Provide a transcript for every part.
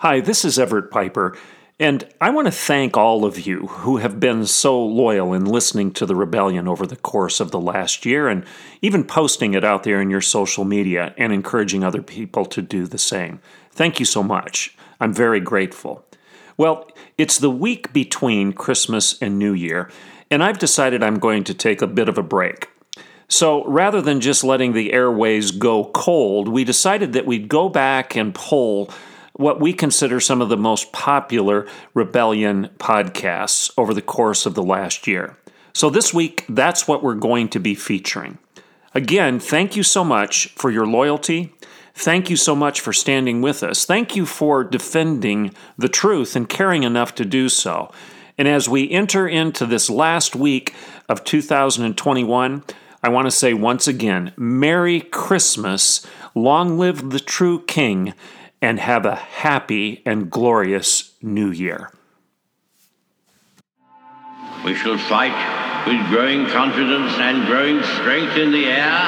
Hi, this is Everett Piper, and I want to thank all of you who have been so loyal in listening to the rebellion over the course of the last year and even posting it out there in your social media and encouraging other people to do the same. Thank you so much. I'm very grateful. Well, it's the week between Christmas and New Year, and I've decided I'm going to take a bit of a break. So rather than just letting the airways go cold, we decided that we'd go back and pull what we consider some of the most popular rebellion podcasts over the course of the last year. So this week, that's what we're going to be featuring. Again, thank you so much for your loyalty. Thank you so much for standing with us. Thank you for defending the truth and caring enough to do so. And as we enter into this last week of 2021, I want to say once again, Merry Christmas, long live the true King, and have a happy and glorious new year. We shall fight with growing confidence and growing strength in the air.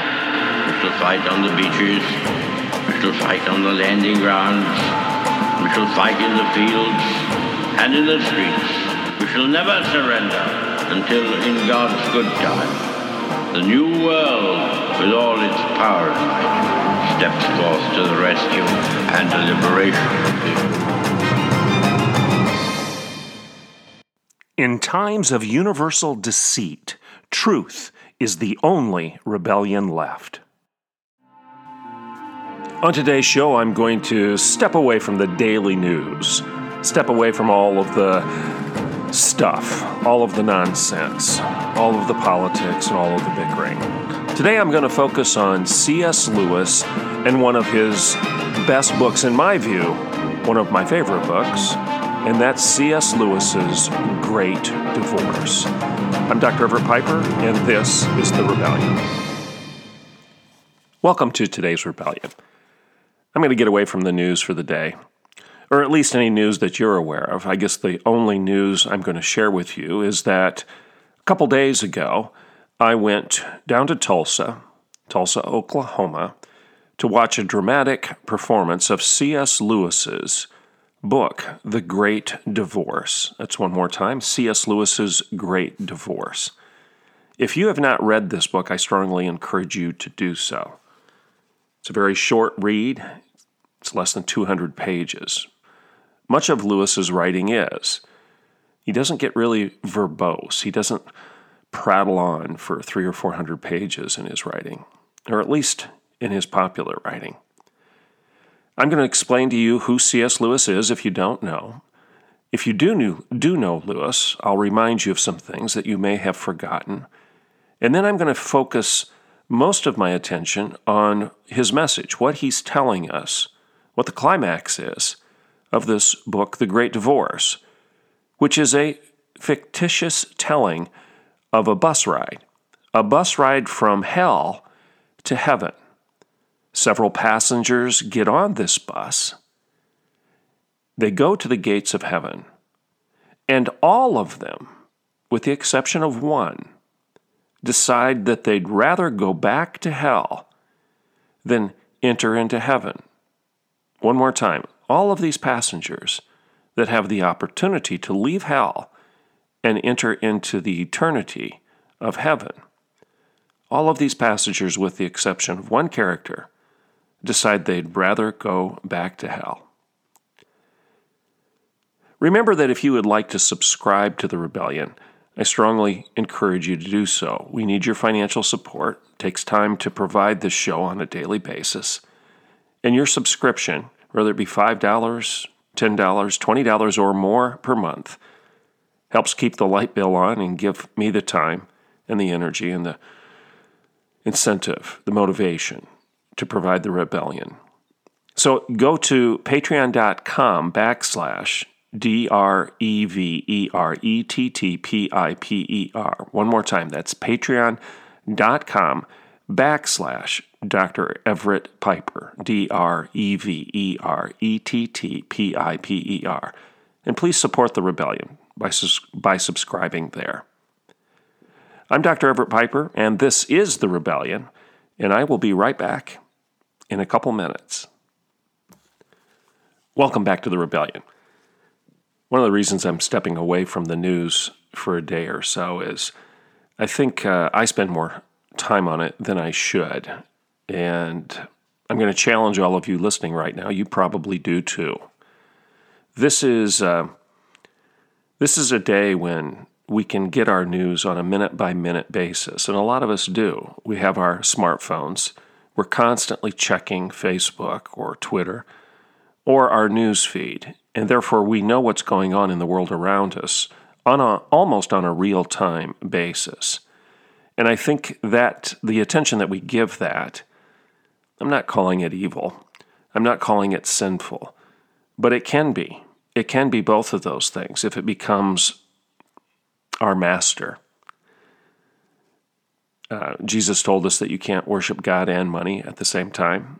We shall fight on the beaches. We shall fight on the landing grounds. We shall fight in the fields and in the streets. We shall never surrender until in God's good time, the new world with all its power and might steps forth to the rescue and the liberation of people. In times of universal deceit, truth is the only rebellion left. On today's show, I'm going to step away from the daily news, step away from all of the stuff, all of the nonsense, all of the politics, and all of the bickering. Today I'm going to focus on C.S. Lewis and one of his best books, in my view, one of my favorite books, and that's C.S. Lewis's Great Divorce. I'm Dr. Everett Piper, and this is The Rebellion. Welcome to today's Rebellion. I'm going to get away from the news for the day, or at least any news that you're aware of. I guess the only news I'm going to share with you is that a couple days ago, I went down to Tulsa, Tulsa, Oklahoma, to watch a dramatic performance of C.S. Lewis's book, The Great Divorce. That's one more time C.S. Lewis's Great Divorce. If you have not read this book, I strongly encourage you to do so. It's a very short read, it's less than 200 pages. Much of Lewis's writing is. He doesn't get really verbose. He doesn't prattle on for three or four hundred pages in his writing, or at least in his popular writing. I'm going to explain to you who C.S. Lewis is if you don't know. If you do, knew, do know Lewis, I'll remind you of some things that you may have forgotten. And then I'm going to focus most of my attention on his message, what he's telling us, what the climax is of this book, The Great Divorce, which is a fictitious telling of a bus ride, a bus ride from hell to heaven. Several passengers get on this bus. They go to the gates of heaven, and all of them, with the exception of one, decide that they'd rather go back to hell than enter into heaven. One more time, all of these passengers that have the opportunity to leave hell and enter into the eternity of heaven. All of these passengers, with the exception of one character, decide they'd rather go back to hell. Remember that if you would like to subscribe to the rebellion, I strongly encourage you to do so. We need your financial support. It takes time to provide this show on a daily basis. And your subscription, whether it be $5, $10, $20, or more per month, helps keep the light bill on and give me the time and the energy and the incentive, the motivation to provide the rebellion. So go to patreon.com backslash D R E V E R E T T P I P E R. One more time, that's patreon.com backslash Dr. Everett Piper, D R E V E R E T T P I P E R. And please support the rebellion by, by subscribing there. I'm Dr. Everett Piper, and this is The Rebellion, and I will be right back in a couple minutes. Welcome back to the rebellion. One of the reasons I'm stepping away from the news for a day or so is I think uh, I spend more time on it than I should. And I'm going to challenge all of you listening right now. You probably do too. This is, uh, this is a day when we can get our news on a minute by minute basis, and a lot of us do. We have our smartphones. We're constantly checking Facebook or Twitter or our news feed, and therefore we know what's going on in the world around us on a, almost on a real time basis. And I think that the attention that we give that, I'm not calling it evil, I'm not calling it sinful, but it can be. It can be both of those things if it becomes our master. Uh, Jesus told us that you can't worship God and money at the same time.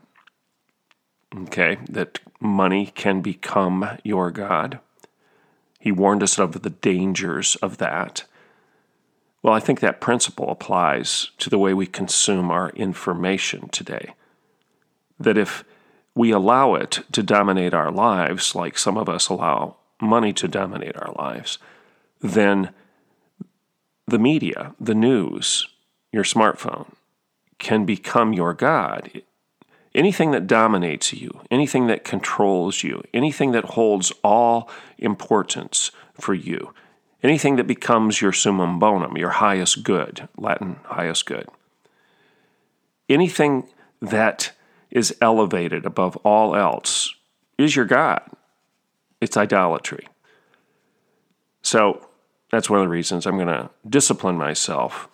Okay, that money can become your God. He warned us of the dangers of that. Well, I think that principle applies to the way we consume our information today. That if we allow it to dominate our lives, like some of us allow money to dominate our lives, then the media, the news, your smartphone can become your God. Anything that dominates you, anything that controls you, anything that holds all importance for you, anything that becomes your summum bonum, your highest good, Latin highest good, anything that is elevated above all else is your God. It's idolatry. So that's one of the reasons I'm going to discipline myself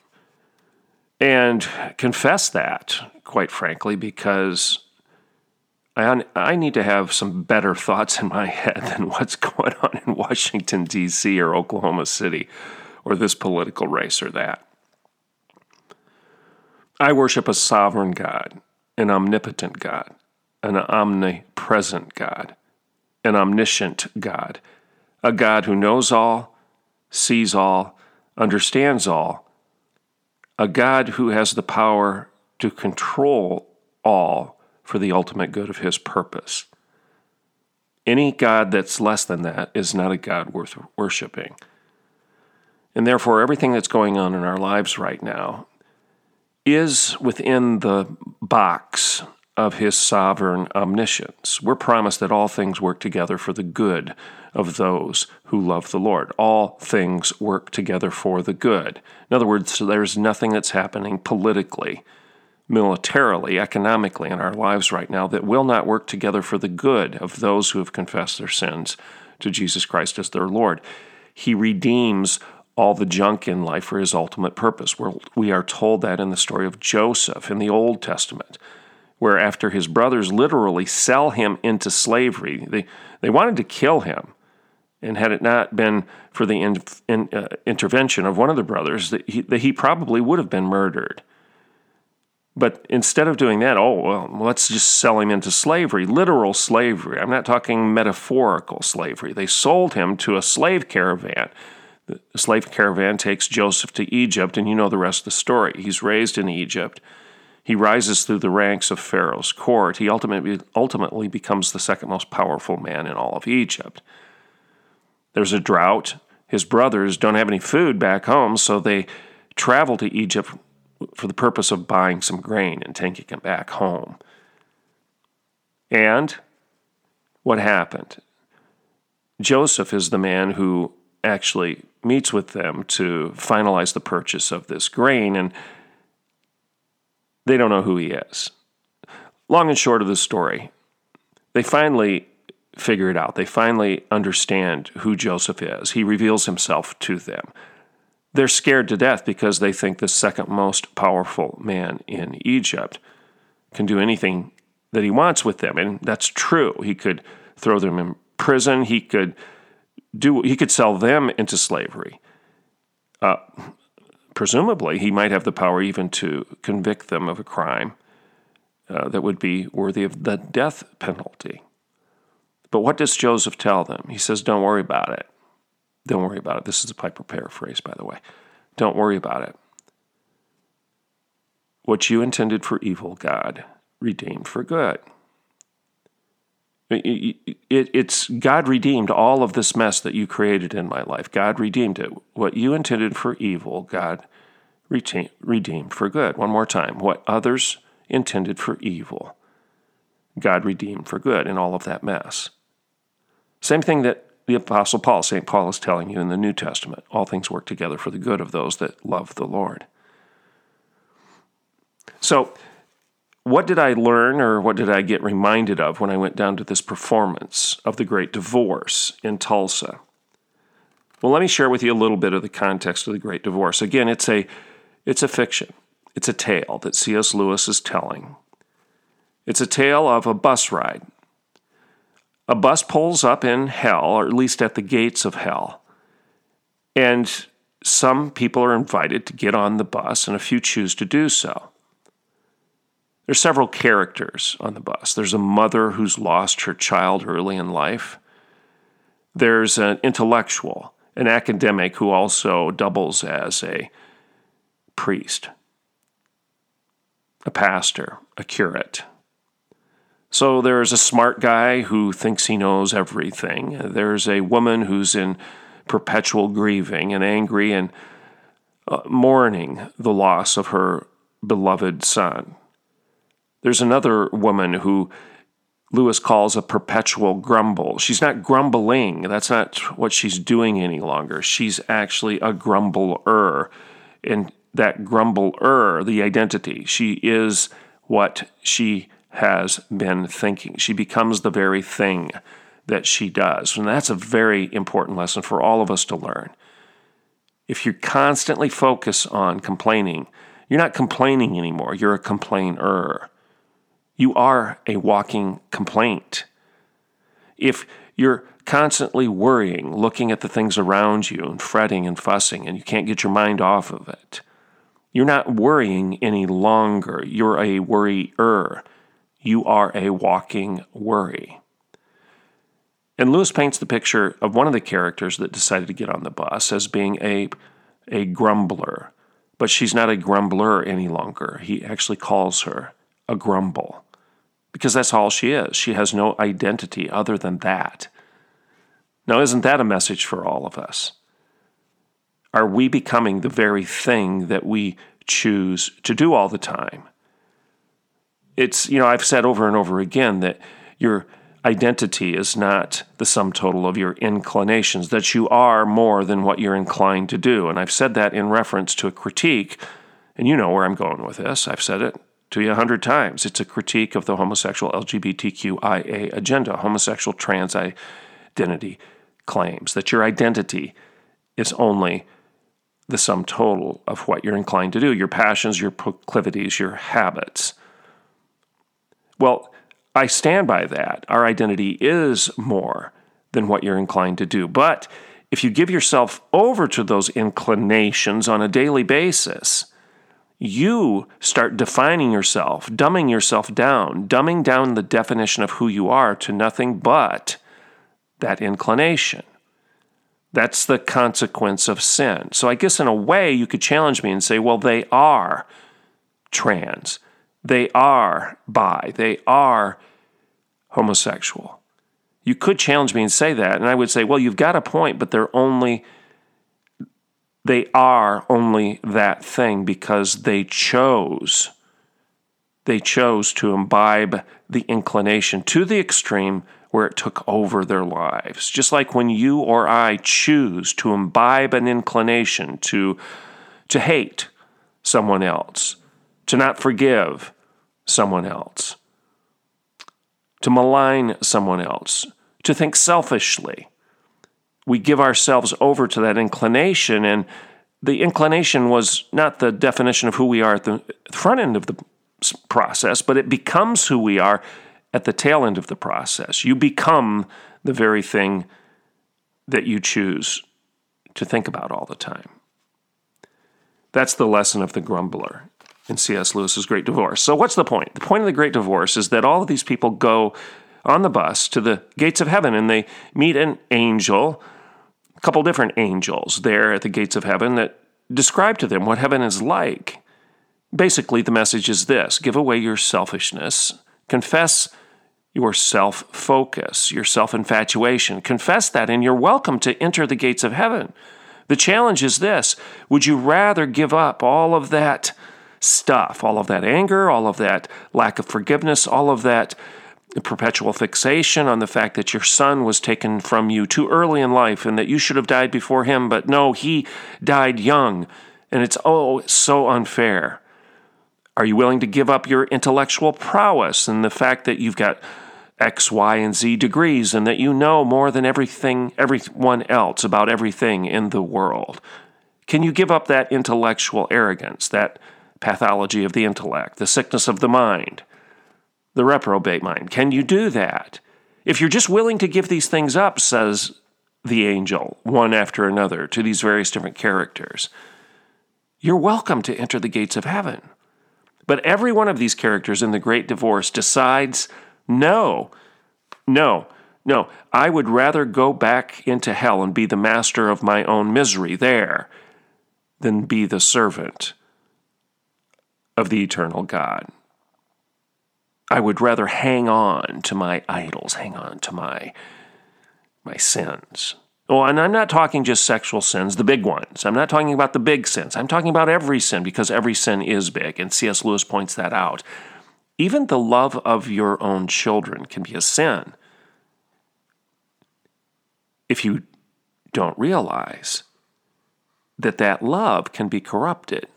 and confess that, quite frankly, because I, I need to have some better thoughts in my head than what's going on in Washington, D.C. or Oklahoma City or this political race or that. I worship a sovereign God, an omnipotent God, an omnipresent God, an omniscient God, a God who knows all, sees all, understands all, a God who has the power to control all for the ultimate good of his purpose. Any God that's less than that is not a God worth worshiping. And therefore, everything that's going on in our lives right now is within the box of his sovereign omniscience. We're promised that all things work together for the good of those who love the Lord. All things work together for the good. In other words, there's nothing that's happening politically, militarily, economically in our lives right now that will not work together for the good of those who have confessed their sins to Jesus Christ as their Lord. He redeems all the junk in life for his ultimate purpose. We're, we are told that in the story of Joseph in the Old Testament where after his brothers literally sell him into slavery, they, they wanted to kill him. And had it not been for the in, in, uh, intervention of one of the brothers, that he, that he probably would have been murdered. But instead of doing that, oh, well, let's just sell him into slavery, literal slavery. I'm not talking metaphorical slavery. They sold him to a slave caravan. The slave caravan takes Joseph to Egypt, and you know the rest of the story. He's raised in Egypt. He rises through the ranks of Pharaoh's court. He ultimately, ultimately becomes the second most powerful man in all of Egypt. There's a drought. His brothers don't have any food back home, so they travel to Egypt for the purpose of buying some grain and taking it back home. And what happened? Joseph is the man who actually meets with them to finalize the purchase of this grain. And they don't know who he is. Long and short of the story, they finally figure it out. They finally understand who Joseph is. He reveals himself to them. They're scared to death because they think the second most powerful man in Egypt can do anything that he wants with them. And that's true. He could throw them in prison. He could do he could sell them into slavery. Uh, presumably, he might have the power even to convict them of a crime uh, that would be worthy of the death penalty. But what does Joseph tell them? He says, Don't worry about it. Don't worry about it. This is a Piper paraphrase, by the way. Don't worry about it. What you intended for evil, God redeemed for good. It, it, it's God redeemed all of this mess that you created in my life. God redeemed it. What you intended for evil, God redeemed for good. One more time. What others intended for evil, God redeemed for good in all of that mess. Same thing that the Apostle Paul, St. Paul, is telling you in the New Testament. All things work together for the good of those that love the Lord. So, what did I learn or what did I get reminded of when I went down to this performance of the Great Divorce in Tulsa? Well, let me share with you a little bit of the context of the Great Divorce. Again, it's a it's a fiction. It's a tale that C.S. Lewis is telling. It's a tale of a bus ride. A bus pulls up in hell, or at least at the gates of hell, and some people are invited to get on the bus, and a few choose to do so. There's several characters on the bus. There's a mother who's lost her child early in life. There's an intellectual, an academic who also doubles as a priest, a pastor, a curate. So there's a smart guy who thinks he knows everything. There's a woman who's in perpetual grieving and angry and uh, mourning the loss of her beloved son. There's another woman who Lewis calls a perpetual grumble. She's not grumbling. That's not what she's doing any longer. She's actually a grumbler. And that grumbler, the identity, she is what she has been thinking. She becomes the very thing that she does. And that's a very important lesson for all of us to learn. If you constantly focus on complaining, you're not complaining anymore, you're a complainer. You are a walking complaint. If you're constantly worrying, looking at the things around you and fretting and fussing, and you can't get your mind off of it, you're not worrying any longer. You're a worrier. You are a walking worry. And Lewis paints the picture of one of the characters that decided to get on the bus as being a, a grumbler. But she's not a grumbler any longer. He actually calls her a grumble because that's all she is. She has no identity other than that. Now, isn't that a message for all of us? Are we becoming the very thing that we choose to do all the time? It's, you know, I've said over and over again that your identity is not the sum total of your inclinations, that you are more than what you're inclined to do. And I've said that in reference to a critique, and you know where I'm going with this. I've said it to you a hundred times. It's a critique of the homosexual LGBTQIA agenda, homosexual trans identity claims that your identity is only the sum total of what you're inclined to do, your passions, your proclivities, your habits. Well, I stand by that. Our identity is more than what you're inclined to do. But if you give yourself over to those inclinations on a daily basis, you start defining yourself, dumbing yourself down, dumbing down the definition of who you are to nothing but that inclination. That's the consequence of sin. So I guess in a way you could challenge me and say, well, they are trans, they are bi, they are homosexual. You could challenge me and say that, and I would say, well, you've got a point, but they're only they are only that thing because they chose. They chose to imbibe the inclination to the extreme where it took over their lives. Just like when you or I choose to imbibe an inclination to, to hate someone else, to not forgive someone else, to malign someone else, to think selfishly we give ourselves over to that inclination. And the inclination was not the definition of who we are at the front end of the process, but it becomes who we are at the tail end of the process. You become the very thing that you choose to think about all the time. That's the lesson of the grumbler in C.S. Lewis's Great Divorce. So, what's the point? The point of the Great Divorce is that all of these people go on the bus to the gates of heaven and they meet an angel a couple different angels there at the gates of heaven that describe to them what heaven is like. Basically, the message is this give away your selfishness, confess your self focus, your self infatuation. Confess that, and you're welcome to enter the gates of heaven. The challenge is this Would you rather give up all of that stuff, all of that anger, all of that lack of forgiveness, all of that perpetual fixation on the fact that your son was taken from you too early in life and that you should have died before him, but no, he died young, and it's oh so unfair. Are you willing to give up your intellectual prowess and the fact that you've got X, Y, and Z degrees and that you know more than everything, everyone else about everything in the world? Can you give up that intellectual arrogance, that pathology of the intellect, the sickness of the mind, the reprobate mind? Can you do that? If you're just willing to give these things up, says the angel, one after another, to these various different characters, you're welcome to enter the gates of heaven. But every one of these characters in the great divorce decides no, no, no. I would rather go back into hell and be the master of my own misery there than be the servant of the eternal God. I would rather hang on to my idols, hang on to my my sins. Oh, and I'm not talking just sexual sins, the big ones. I'm not talking about the big sins. I'm talking about every sin because every sin is big, and C.S. Lewis points that out. Even the love of your own children can be a sin if you don't realize that that love can be corrupted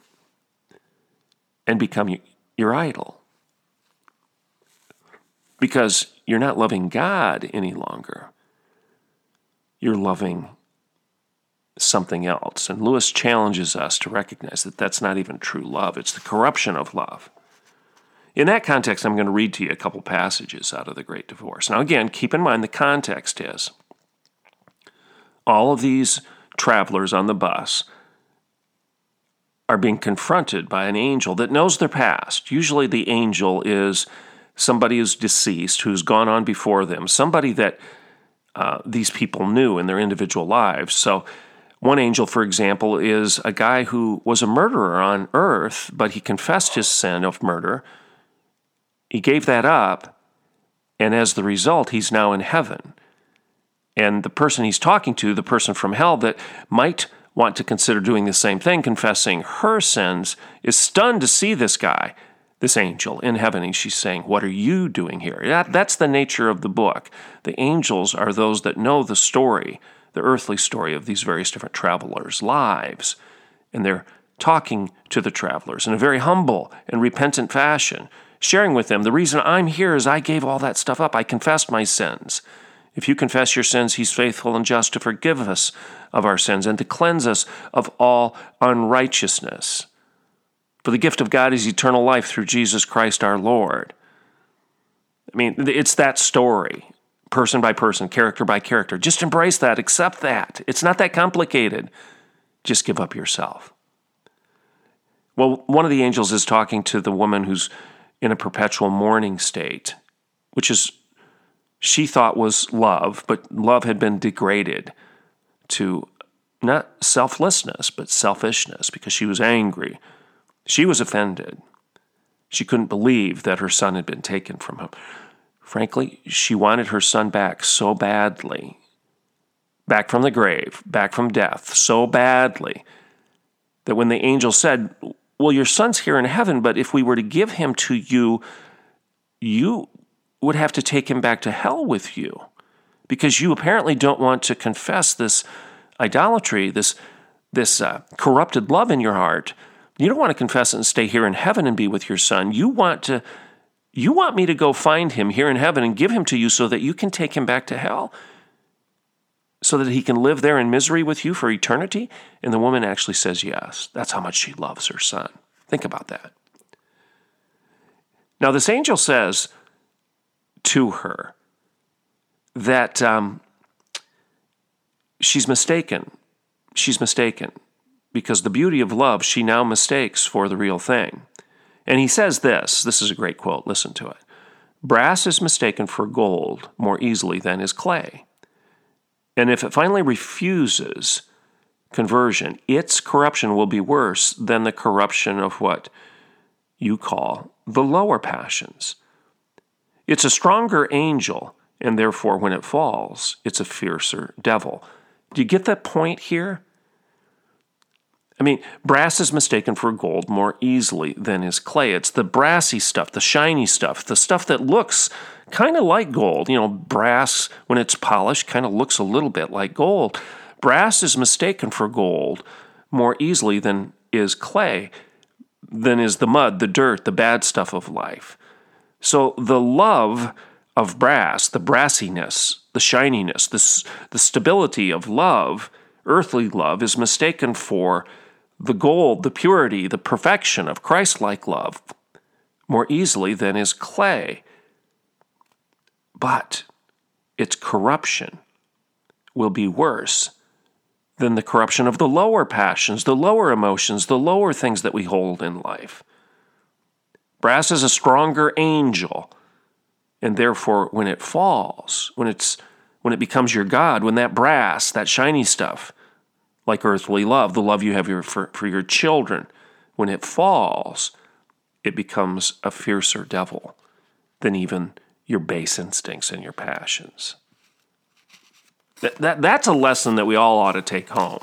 and become your idol. Because you're not loving God any longer. You're loving something else. And Lewis challenges us to recognize that that's not even true love, it's the corruption of love. In that context, I'm going to read to you a couple passages out of the Great Divorce. Now, again, keep in mind the context is all of these travelers on the bus are being confronted by an angel that knows their past. Usually, the angel is somebody who's deceased, who's gone on before them, somebody that uh, these people knew in their individual lives. So, one angel, for example, is a guy who was a murderer on earth, but he confessed his sin of murder he gave that up, and as the result, he's now in heaven. And the person he's talking to, the person from hell that might want to consider doing the same thing, confessing her sins, is stunned to see this guy, this angel in heaven. And she's saying, What are you doing here? That, that's the nature of the book. The angels are those that know the story, the earthly story of these various different travelers' lives. And they're talking to the travelers in a very humble and repentant fashion sharing with them the reason I'm here is I gave all that stuff up. I confessed my sins. If you confess your sins, He's faithful and just to forgive us of our sins and to cleanse us of all unrighteousness. For the gift of God is eternal life through Jesus Christ our Lord. I mean, it's that story, person by person, character by character. Just embrace that, accept that. It's not that complicated. Just give up yourself. Well, one of the angels is talking to the woman who's in a perpetual mourning state, which is she thought was love, but love had been degraded to not selflessness, but selfishness because she was angry. She was offended. She couldn't believe that her son had been taken from her. Frankly, she wanted her son back so badly, back from the grave, back from death, so badly, that when the angel said, well, your son's here in heaven, but if we were to give him to you, you would have to take him back to hell with you because you apparently don't want to confess this idolatry, this, this uh, corrupted love in your heart. You don't want to confess it and stay here in heaven and be with your son. You want to. You want me to go find him here in heaven and give him to you so that you can take him back to hell? so that he can live there in misery with you for eternity? And the woman actually says yes. That's how much she loves her son. Think about that. Now, this angel says to her that um, she's mistaken. She's mistaken because the beauty of love she now mistakes for the real thing. And he says this this is a great quote, listen to it. Brass is mistaken for gold more easily than is clay. And if it finally refuses conversion, its corruption will be worse than the corruption of what you call the lower passions. It's a stronger angel, and therefore, when it falls, it's a fiercer devil. Do you get that point here? I mean, brass is mistaken for gold more easily than is clay. It's the brassy stuff, the shiny stuff, the stuff that looks kind of like gold. You know, brass, when it's polished, kind of looks a little bit like gold. Brass is mistaken for gold more easily than is clay, than is the mud, the dirt, the bad stuff of life. So the love of brass, the brassiness, the shininess, the, the stability of love, earthly love, is mistaken for the gold, the purity, the perfection of Christ like love more easily than is clay. But its corruption will be worse than the corruption of the lower passions, the lower emotions, the lower things that we hold in life. Brass is a stronger angel, and therefore, when it falls, when it's when it becomes your God, when that brass, that shiny stuff, like earthly love, the love you have for, for your children, when it falls, it becomes a fiercer devil than even your base instincts and your passions. That, that, that's a lesson that we all ought to take home.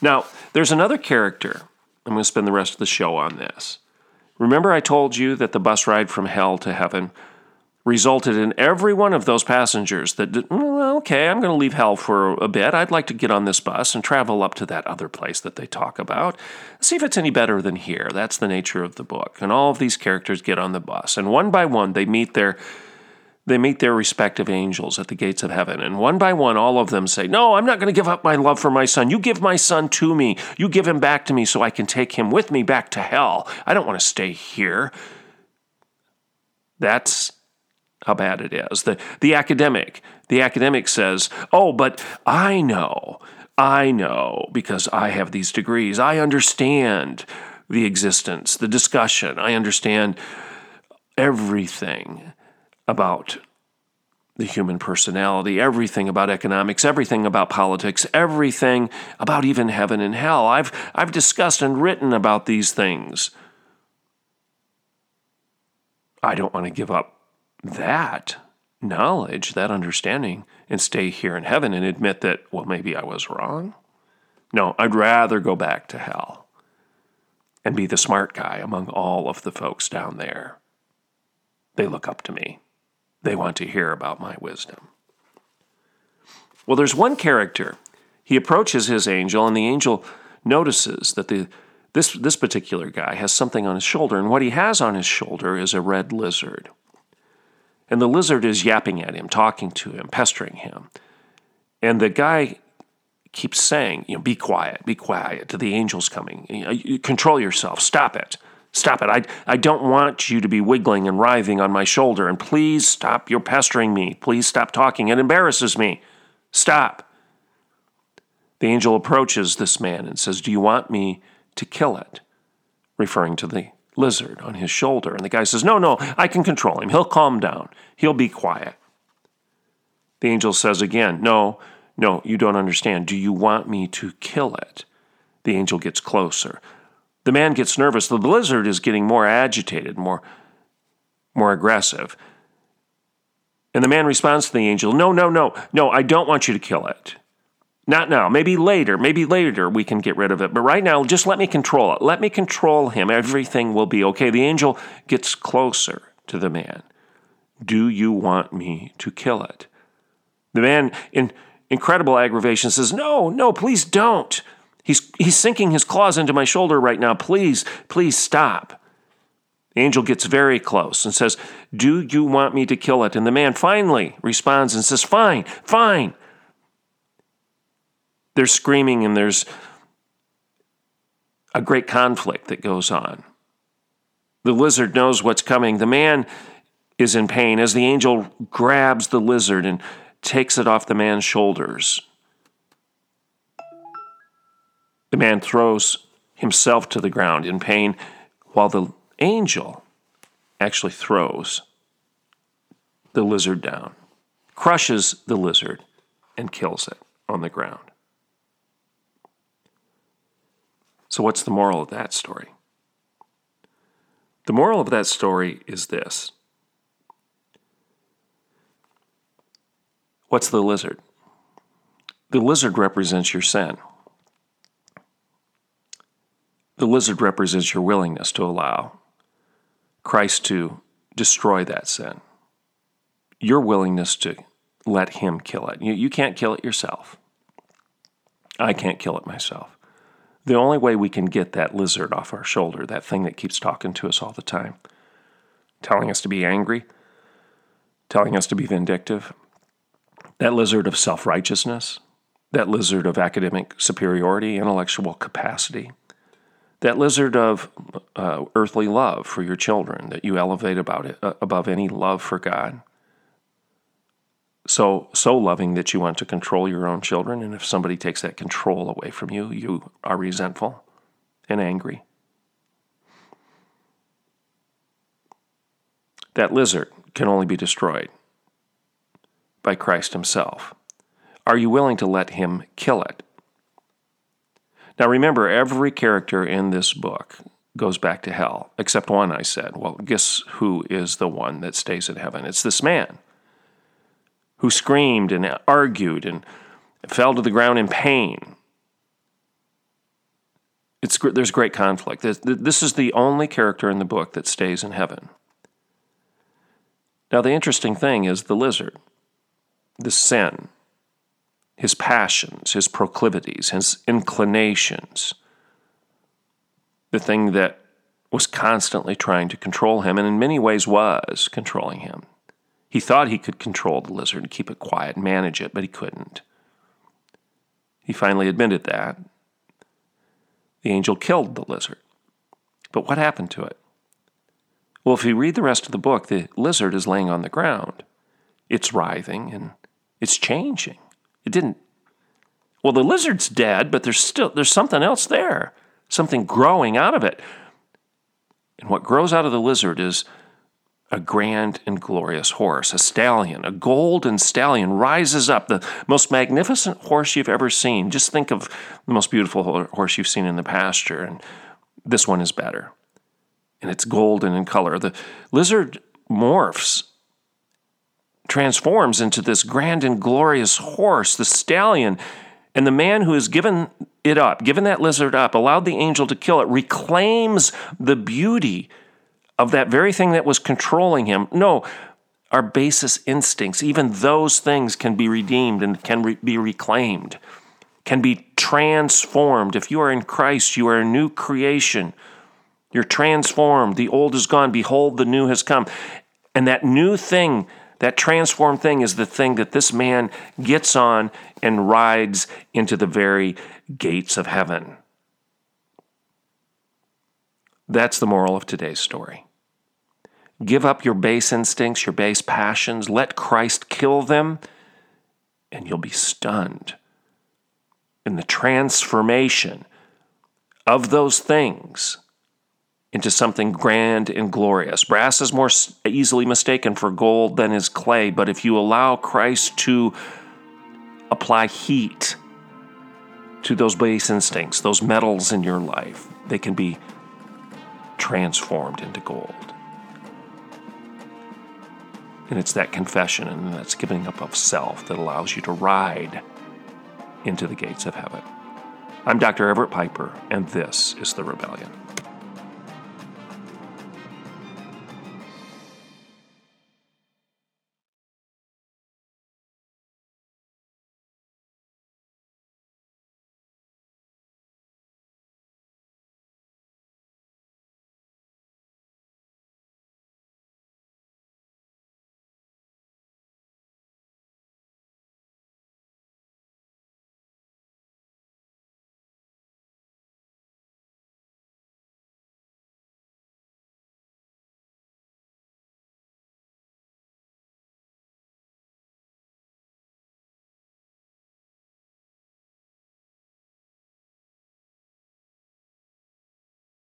Now, there's another character. I'm going to spend the rest of the show on this. Remember, I told you that the bus ride from hell to heaven resulted in every one of those passengers that, well, okay, I'm going to leave hell for a bit. I'd like to get on this bus and travel up to that other place that they talk about, see if it's any better than here. That's the nature of the book. And all of these characters get on the bus, and one by one, they meet their they meet their respective angels at the gates of heaven. And one by one, all of them say, No, I'm not going to give up my love for my son. You give my son to me. You give him back to me so I can take him with me back to hell. I don't want to stay here. That's how bad it is. The, the academic, the academic says, Oh, but I know, I know, because I have these degrees. I understand the existence, the discussion. I understand everything about the human personality, everything about economics, everything about politics, everything about even heaven and hell. I've, I've discussed and written about these things. I don't want to give up that knowledge, that understanding, and stay here in heaven and admit that, well, maybe I was wrong. No, I'd rather go back to hell and be the smart guy among all of the folks down there. They look up to me. They want to hear about my wisdom. Well, there's one character. He approaches his angel, and the angel notices that the, this, this particular guy has something on his shoulder, and what he has on his shoulder is a red lizard. And the lizard is yapping at him, talking to him, pestering him. And the guy keeps saying, you know, be quiet, be quiet to the angels coming. You control yourself, stop it. Stop it. I, I don't want you to be wiggling and writhing on my shoulder. And please stop your pestering me. Please stop talking. It embarrasses me. Stop. The angel approaches this man and says, Do you want me to kill it? Referring to the lizard on his shoulder. And the guy says, No, no, I can control him. He'll calm down. He'll be quiet. The angel says again, No, no, you don't understand. Do you want me to kill it? The angel gets closer. The man gets nervous. The lizard is getting more agitated, more, more aggressive. And the man responds to the angel, No, no, no, no, I don't want you to kill it. Not now. Maybe later. Maybe later we can get rid of it. But right now, just let me control it. Let me control him. Everything will be okay. The angel gets closer to the man. Do you want me to kill it? The man, in incredible aggravation, says, No, no, please don't. He's, he's sinking his claws into my shoulder right now. Please, please stop. The angel gets very close and says, Do you want me to kill it? And the man finally responds and says, Fine, fine. There's screaming and there's a great conflict that goes on. The lizard knows what's coming. The man is in pain as the angel grabs the lizard and takes it off the man's shoulders. The man throws himself to the ground in pain, while the angel actually throws the lizard down, crushes the lizard, and kills it on the ground. So, what's the moral of that story? The moral of that story is this What's the lizard? The lizard represents your sin. The lizard represents your willingness to allow Christ to destroy that sin. Your willingness to let Him kill it. You, you can't kill it yourself. I can't kill it myself. The only way we can get that lizard off our shoulder, that thing that keeps talking to us all the time, telling us to be angry, telling us to be vindictive, that lizard of self righteousness, that lizard of academic superiority, intellectual capacity, that lizard of uh, earthly love for your children that you elevate about it, uh, above any love for God. So so loving that you want to control your own children, and if somebody takes that control away from you, you are resentful and angry. That lizard can only be destroyed by Christ Himself. Are you willing to let Him kill it? Now remember, every character in this book goes back to hell, except one I said. Well, guess who is the one that stays in heaven? It's this man who screamed and argued and fell to the ground in pain. It's, there's great conflict. This is the only character in the book that stays in heaven. Now, the interesting thing is the lizard, the sin, his passions, his proclivities, his inclinations, the thing that was constantly trying to control him and in many ways was controlling him. He thought he could control the lizard and keep it quiet and manage it, but he couldn't. He finally admitted that. The angel killed the lizard. But what happened to it? Well, if you read the rest of the book, the lizard is laying on the ground. It's writhing and it's changing. It didn't. Well, the lizard's dead, but there's still there's something else there, something growing out of it. And what grows out of the lizard is a grand and glorious horse, a stallion, a golden stallion rises up, the most magnificent horse you've ever seen. Just think of the most beautiful horse you've seen in the pasture, and this one is better. And it's golden in color. The lizard morphs transforms into this grand and glorious horse, the stallion. And the man who has given it up, given that lizard up, allowed the angel to kill it, reclaims the beauty of that very thing that was controlling him. No, our basest instincts, even those things can be redeemed and can re- be reclaimed, can be transformed. If you are in Christ, you are a new creation. You're transformed. The old is gone. Behold, the new has come. And that new thing that transformed thing is the thing that this man gets on and rides into the very gates of heaven. That's the moral of today's story. Give up your base instincts, your base passions, let Christ kill them, and you'll be stunned. In the transformation of those things into something grand and glorious. Brass is more easily mistaken for gold than is clay, but if you allow Christ to apply heat to those base instincts, those metals in your life, they can be transformed into gold. And it's that confession and that's giving up of self that allows you to ride into the gates of heaven. I'm Dr. Everett Piper, and this is The Rebellion.